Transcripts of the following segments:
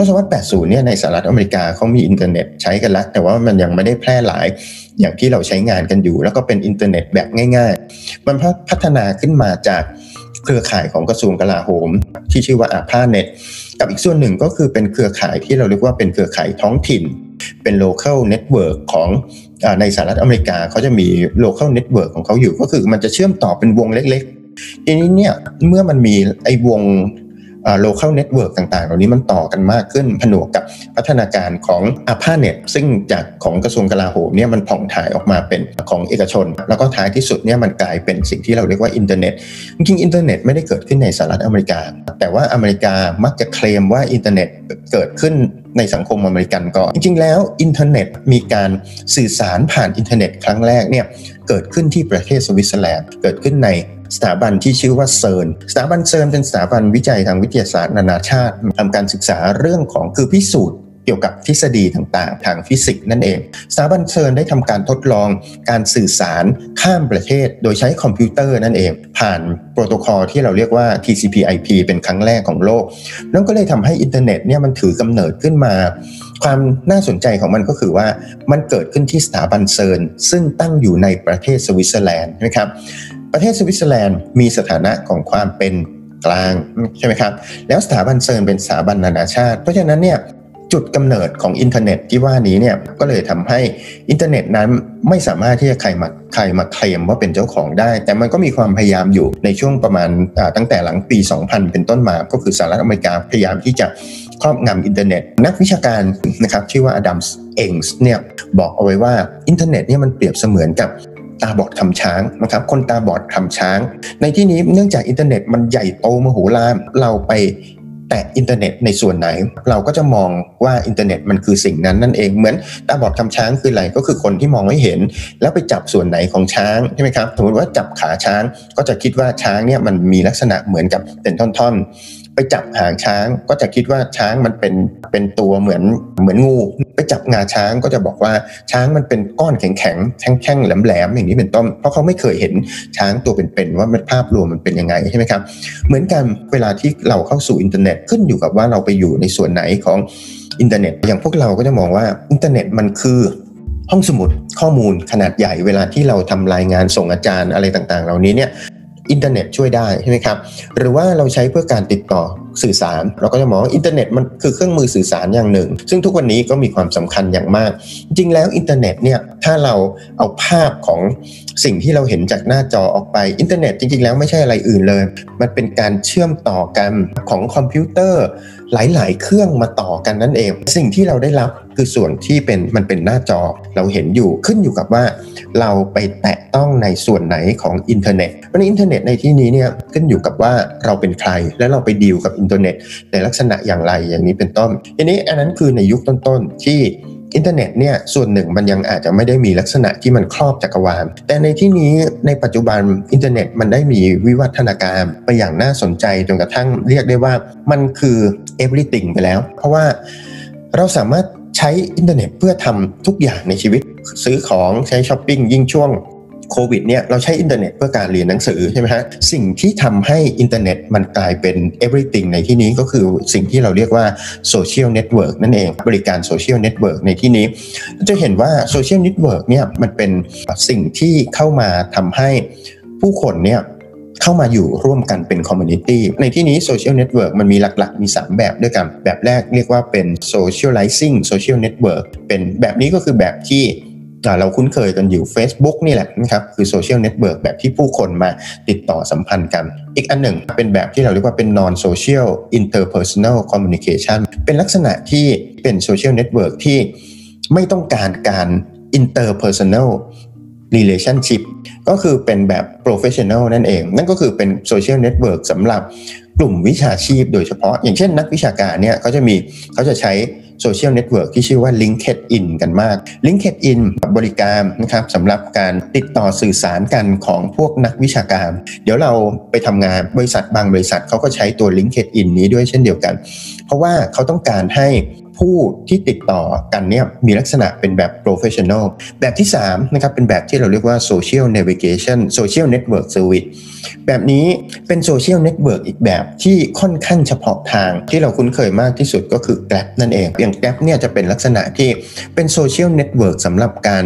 ทศวรรษ 80 เนี่ยในสหรัฐอเมริกาเขามีอินเทอร์เน็ตใช้กันแล้วแต่ว่ามันยังไม่ได้แพร่หลายอย่างที่เราใช้งานกันอยู่ แล้วก็เป็นอินเทอร์เน็ตแบบง่าย ๆ มันพัฒนาขึ้นมาจากเครือข่ายของกระทรวงกลาโหม ที่ชื่อว่า ARPANET กับอีกส่วนหนึ่งก็คือเป็นเครือข่ายที่เราเรียกว่าเป็นเครือข่ายท้องถิ่น เป็น local network ของในสหรัฐอเมริกาเขาจะมี local network ของเขาอยู่ก็คือมันจะเชื่อมต่อเป็นวงเล็กๆทีนี้เนี่ยเมื่อมันมีไอ้วง local network ต่างๆ เหล่านี้มันต่อกันมากขึ้นผนวกกับพัฒนาการของ ARPANET ซึ่งจากของกระทรวงกลาโหมเนี่ยมันผ่องถ่ายออกมาเป็นของเอกชน แล้วก็ท้ายที่สุดเนี่ยมันกลายเป็นสิ่งที่เราเรียกว่าอินเทอร์เน็ตจริงๆอินเทอร์เน็ตไม่ได้เกิดขึ้นในสหรัฐอเมริกา แต่ว่าอเมริกามักจะเคลมว่าอินเทอร์เน็ตเกิดขึ้นในสังคมอเมริกันก่อนจริงๆ แล้วอินเทอร์เน็ตมีการสื่อสารผ่านอินเทอร์เน็ตครั้งแรกเนี่ยเกิดขึ้นที่ประเทศสวิตเซอร์แลนด์เกิดขึ้นใน สถาบันที่ชื่อว่า CERN สถาบัน CERN เป็นสถาบันวิจัยทางวิทยาศาสตร์นานาชาติทำการศึกษาเรื่องของคือพิสูจน์เกี่ยวกับทฤษฎีต่างๆ ทางฟิสิกส์นั่นเอง สถาบัน CERN ได้ทำการทดลองการสื่อสารข้ามประเทศ โดยใช้คอมพิวเตอร์นั่นเอง ผ่านโปรโตคอลที่เราเรียกว่า TCP/IP เป็นครั้งแรกของโลก นั่นก็เลยทำให้อินเทอร์เน็ตเนี่ยมันถือกำเนิดขึ้นมา ความน่าสนใจของมันก็คือว่ามันเกิดขึ้นที่สถาบัน CERN ซึ่งตั้งอยู่ในประเทศสวิตเซอร์แลนด์นะครับ ประเทศสวิตเซอร์แลนด์มีสถานะของความเป็นกลางใช่ไหมครับ แล้วสถาบัน CERN เป็นสถาบันนานาชาติ เพราะฉะนั้นเนี่ยจุดกำเนิดของอินเทอร์เน็ตที่ว่านี้เนี่ยก็เลยทำให้อินเทอร์เน็ตนั้นไม่สามารถที่จะใครมาใครมาเคลมว่าเป็นเจ้าของได้ แต่มันก็มีความพยายามอยู่ในช่วงประมาณตั้งแต่หลังปี 2000 เป็นต้นมา ก็คือสหรัฐอเมริกาพยายามที่จะครอบงำอินเทอร์เน็ต นักวิชาการนะครับชื่อว่าอดัมส์เองส์เนี่ยบอกเอาไว้ว่าอินเทอร์เน็ตเนี่ยมันเปรียบเสมือนกับ ตาบอดคลำช้างนะครับ คนตาบอดคลำช้าง ในที่นี้เนื่องจากอินเทอร์เน็ตมันใหญ่โตมโหฬารเราไปแตะอินเทอร์เน็ตในส่วนไหน เราก็จะมองว่าอินเทอร์เน็ตมันคือสิ่งนั้นนั่นเองเหมือนตาบอดคลำช้างคืออะไรก็คือคนที่มองไม่เห็น แล้วไปจับส่วนไหนของช้างใช่ไหมครับสมมติว่าจับขาช้างก็จะคิดว่าช้างเนี่ยมันมีลักษณะเหมือนกับเป็นท่อน ไปจับหางช้างก็จะคิดว่าช้างมันเป็นเป็นตัวเหมือนเหมือนงู ไปจับงาช้างก็จะบอกว่าช้างมันเป็นก้อนแข็งแข็งแท่งๆแหลมๆอย่างนี้เป็นต้นเพราะเขาไม่เคยเห็นช้างตัวเป็นๆว่ามันภาพรวมมันเป็นยังไงใช่ไหมครับเหมือนกันเวลาที่เราเข้าสู่อินเทอร์เน็ตขึ้นอยู่กับว่าเราไปอยู่ในส่วนไหนของอินเทอร์เน็ต อย่างพวกเราก็จะมองว่าอินเทอร์เน็ตมันคือห้องสมุดข้อมูลขนาดใหญ่เวลาที่เราทำรายงานส่งอาจารย์อะไรต่างๆ เหล่านี้เนี่ย อินเทอร์เน็ตช่วยได้ใช่ไหมครับหรือว่าเราใช้เพื่อการติดต่อสื่อสาร เราก็จะมองว่าอินเทอร์เน็ตมันคือเครื่องมือสื่อสารอย่างหนึ่ง ซึ่งทุกวันนี้ก็มีความสำคัญอย่างมาก จริงแล้วอินเทอร์เน็ตเนี่ยถ้าเราเอาภาพของสิ่งที่เราเห็นจากหน้าจอออกไปอินเทอร์เน็ตจริงๆแล้วไม่ใช่อะไรอื่นเลย มันเป็นการเชื่อมต่อกันของคอมพิวเตอร์หลายๆ เครื่องมาต่อกันนั่นเอง สิ่งที่เราได้รับ คือส่วนที่เป็นมันเป็นหน้าจอเราเห็นอยู่ขึ้นอยู่กับว่า เราไปแตะต้องในส่วนไหนของอินเทอร์เน็ตเพราะอินเทอร์เน็ตในที่นี้เนี่ยขึ้นอยู่กับว่าเราเป็นใครและเราไปดีลกับอินเทอร์เน็ตในลักษณะอย่างไรอย่างนี้เป็นต้นทีนี้อันนั้นคือในยุคต้นๆที่อินเทอร์เน็ตเนี่ยส่วนหนึ่งมันยังอาจจะไม่ได้มีลักษณะที่มันครอบจักรวาล แต่ในที่นี้ในปัจจุบันอินเทอร์เน็ตมันได้มีวิวัฒนาการไปอย่างน่าสนใจจนกระทั่งเรียกได้ว่ามันคือ everything ไปแล้ว เพราะว่าเราสามารถ ใช้อินเทอร์เน็ตเพื่อทำทุกอย่างในชีวิตซื้อของใช้ช้อปปิ้งยิ่งช่วงโควิดเนี่ยเราใช้อินเทอร์เน็ตเพื่อการเรียนหนังสือใช่ไหมฮะสิ่งที่ทำให้อินเทอร์เน็ตมันกลายเป็น everything ในที่นี้ก็คือสิ่งที่เราเรียกว่า social network นั่นเอง บริการ social network ในที่นี้ จะเห็นว่า social network เนี่ยมันเป็นสิ่งที่เข้ามาทำให้ผู้คนเนี่ย เข้ามาอยู่ร่วมกันเป็น community ในที่นี้ social network มันมีหลักๆ มี 3 แบบด้วยกัน แบบแรกเรียกว่าเป็น socializing social network เป็นแบบนี้ก็คือแบบที่เราคุ้นเคยกันอยู่ Facebook นี่แหละนะครับคือโซเชียลเน็ตเวิร์กแบบที่ผู้คนมาติดต่อสัมพันธ์กัน อีกอันหนึ่งเป็นแบบที่เราเรียกว่าเป็น non social interpersonal communication เป็นลักษณะที่เป็นโซเชียลเน็ตเวิร์กที่ไม่ต้องการการ interpersonal relationship ก็คือเป็นแบบ professional นั่นเอง นั่นก็คือเป็นโซเชียลเน็ตเวิร์กสำหรับกลุ่มวิชาชีพโดยเฉพาะ อย่างเช่นนักวิชาการเนี่ยเขาจะมีเขาจะใช้โซเชียลเน็ตเวิร์กที่ชื่อว่า LinkedIn กันมาก LinkedIn บริการนะครับสำหรับการติดต่อสื่อสารกันของพวกนักวิชาการ เดี๋ยวเราไปทำงานบริษัทบางบริษัทเขาก็ใช้ตัว LinkedIn นี้ด้วยเช่นเดียวกัน เพราะว่าเขาต้องการให้ ผู้ที่ติดต่อกันเนี่ยมีลักษณะเป็นแบบ professional แบบที่3นะครับเป็นแบบที่เราเรียกว่า social navigation social network service แบบนี้เป็น social network อีกแบบที่ค่อนข้างเฉพาะทางที่เราคุ้นเคยมากที่สุดก็คือ Grab นั่นเอง อย่าง Grab เนี่ยจะเป็นลักษณะที่เป็น social network สำหรับการ ใ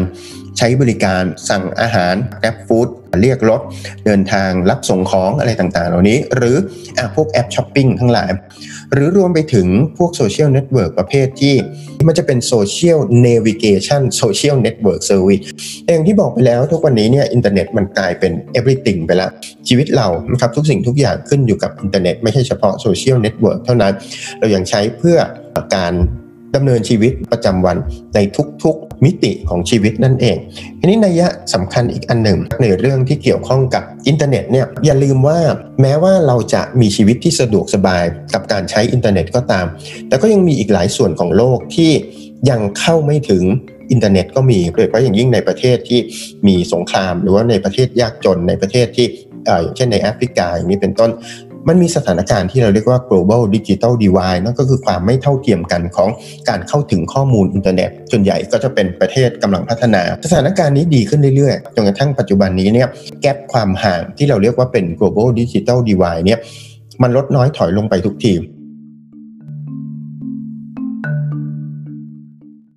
ช้บริการสั่งอาหาร Grab Food เรียกรถ เดินทางรับส่งของอะไรต่างๆ เหล่านี้ หรืออพวกแอปช้อปปิ้งทั้งหลาย หรือรวมไปถึงพวกโซเชียลเน็ตเวิร์กประเภทที่ มันจะเป็น social navigation social network serviceอย่างที่บอกไปแล้วทุกวันนี้เนี่ยอินเทอร์เน็ตมันกลายเป็น everything ไปแล้วชีวิตเรานะครับทุกสิ่งทุกอย่างขึ้นอยู่กับอินเทอร์เน็ตไม่ใช่เฉพาะโซเชียลเน็ตเวิร์กเท่านั้น เรายังใช้เพื่อการ ดำเนินชีวิตประจำวันในทุกๆ มิติของชีวิตนั่นเองทีนี้นัยยะสำคัญอีกอันหนึ่งในเรื่องที่เกี่ยวข้องกับอินเทอร์เน็ตเนี่ยอย่าลืมว่าแม้ว่าเราจะมีชีวิตที่สะดวกสบายกับการใช้อินเทอร์เน็ตก็ตาม แต่ก็ยังมีอีกหลายส่วนของโลกที่ยังเข้าไม่ถึงอินเทอร์เน็ตก็มีโดยเฉพาะอย่างยิ่งในประเทศที่มีสงคราม หรือว่าในประเทศยากจนในประเทศที่อย่างเช่นในแอฟริกาอย่างนี้เป็นต้น มันมีสถานการณ์ที่เราเรียกว่า global digital divide นั่นก็คือความไม่เท่าเทียมกันของการเข้าถึงข้อมูลอินเทอร์เน็ตส่วนใหญ่ก็จะเป็นประเทศกำลังพัฒนา สถานการณ์นี้ดีขึ้นเรื่อยๆจนกระทั่งปัจจุบันนี้เนี่ย gap ความห่างที่เราเรียกว่าเป็น global digital divide เนี่ยมันลดน้อยถอยลงไปทุกที